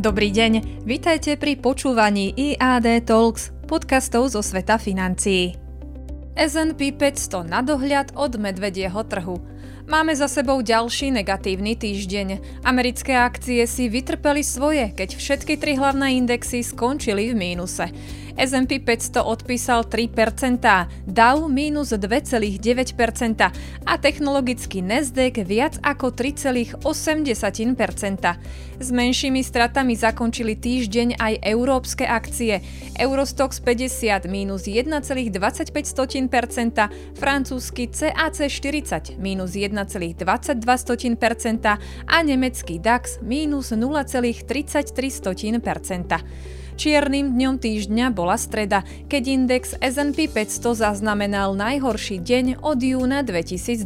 Dobrý deň, vitajte pri počúvaní IAD Talks, podcastov zo sveta financií. S&P 500 na dohľad od medvedieho trhu. Máme za sebou ďalší negatívny týždeň. Americké akcie si vytrpeli svoje, keď všetky tri hlavné indexy skončili v mínuse. S&P 500 odpísal 3%, Dow minus 2,9% a technologický Nasdaq viac ako 3,8%. S menšími stratami zakončili týždeň aj európske akcie. Eurostox 50 minus 1,25%, francúzsky CAC 40 minus 1,22% a nemecký DAX minus 0,33%. Čiernym dňom týždňa bola streda, keď index S&P 500 zaznamenal najhorší deň od júna 2020.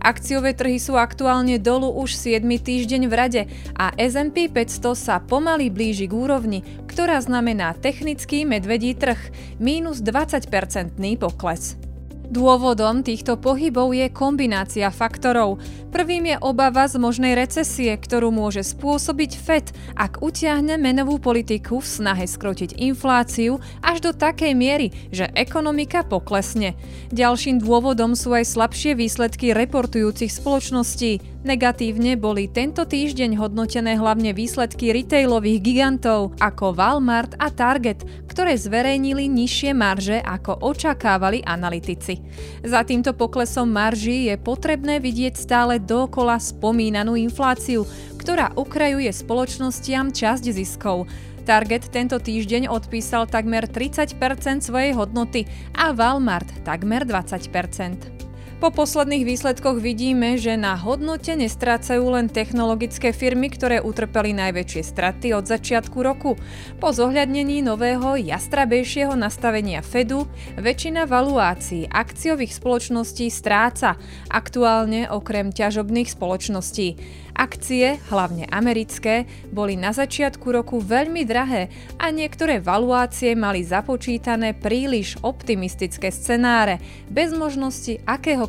Akciové trhy sú aktuálne dolu už 7 týždeň v rade a S&P 500 sa pomaly blíži k úrovni, ktorá znamená technický medvedí trh, mínus 20-percentný pokles. Dôvodom týchto pohybov je kombinácia faktorov. Prvým je obava z možnej recesie, ktorú môže spôsobiť FED, ak utiahne menovú politiku v snahe skrotiť infláciu až do takej miery, že ekonomika poklesne. Ďalším dôvodom sú aj slabšie výsledky reportujúcich spoločností. Negatívne boli tento týždeň hodnotené hlavne výsledky retailových gigantov ako Walmart a Target, ktoré zverejnili nižšie marže ako očakávali analytici. Za týmto poklesom marží je potrebné vidieť stále dokola spomínanú infláciu, ktorá ukrajuje spoločnostiam časť ziskov. Target tento týždeň odpísal takmer 30% svojej hodnoty a Walmart takmer 20%. Po posledných výsledkoch vidíme, že na hodnote nestrácajú len technologické firmy, ktoré utrpeli najväčšie straty od začiatku roku. Po zohľadnení nového jastrabejšieho nastavenia Fedu väčšina valuácií akciových spoločností stráca, aktuálne okrem ťažobných spoločností. Akcie, hlavne americké, boli na začiatku roku veľmi drahé a niektoré valuácie mali započítané príliš optimistické scenáre, bez možnosti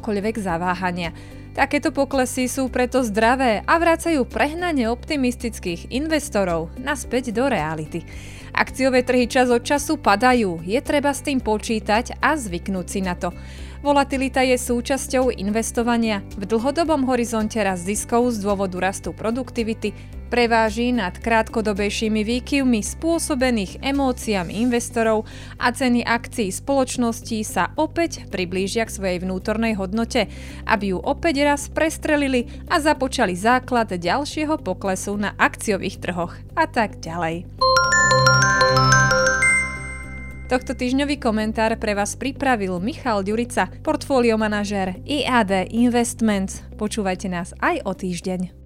akéhokoľvek zaváhania. Takéto poklesy sú preto zdravé a vracajú prehnane optimistických investorov naspäť do reality. Akciové trhy čas od času padajú, je treba s tým počítať a zvyknúť si na to. Volatilita je súčasťou investovania. V dlhodobom horizonte rast ziskov z dôvodu rastu produktivity preváži nad krátkodobejšími výkyvmi spôsobených emóciami investorov a ceny akcií spoločností sa opäť priblížia k svojej vnútornej hodnote, aby ju opäť raz prestrelili a započali základ ďalšieho poklesu na akciových trhoch a tak ďalej. Tohto týždňový komentár pre vás pripravil Michal Ďurica, portfólio manažér IAD Investments. Počúvajte nás aj o týždeň.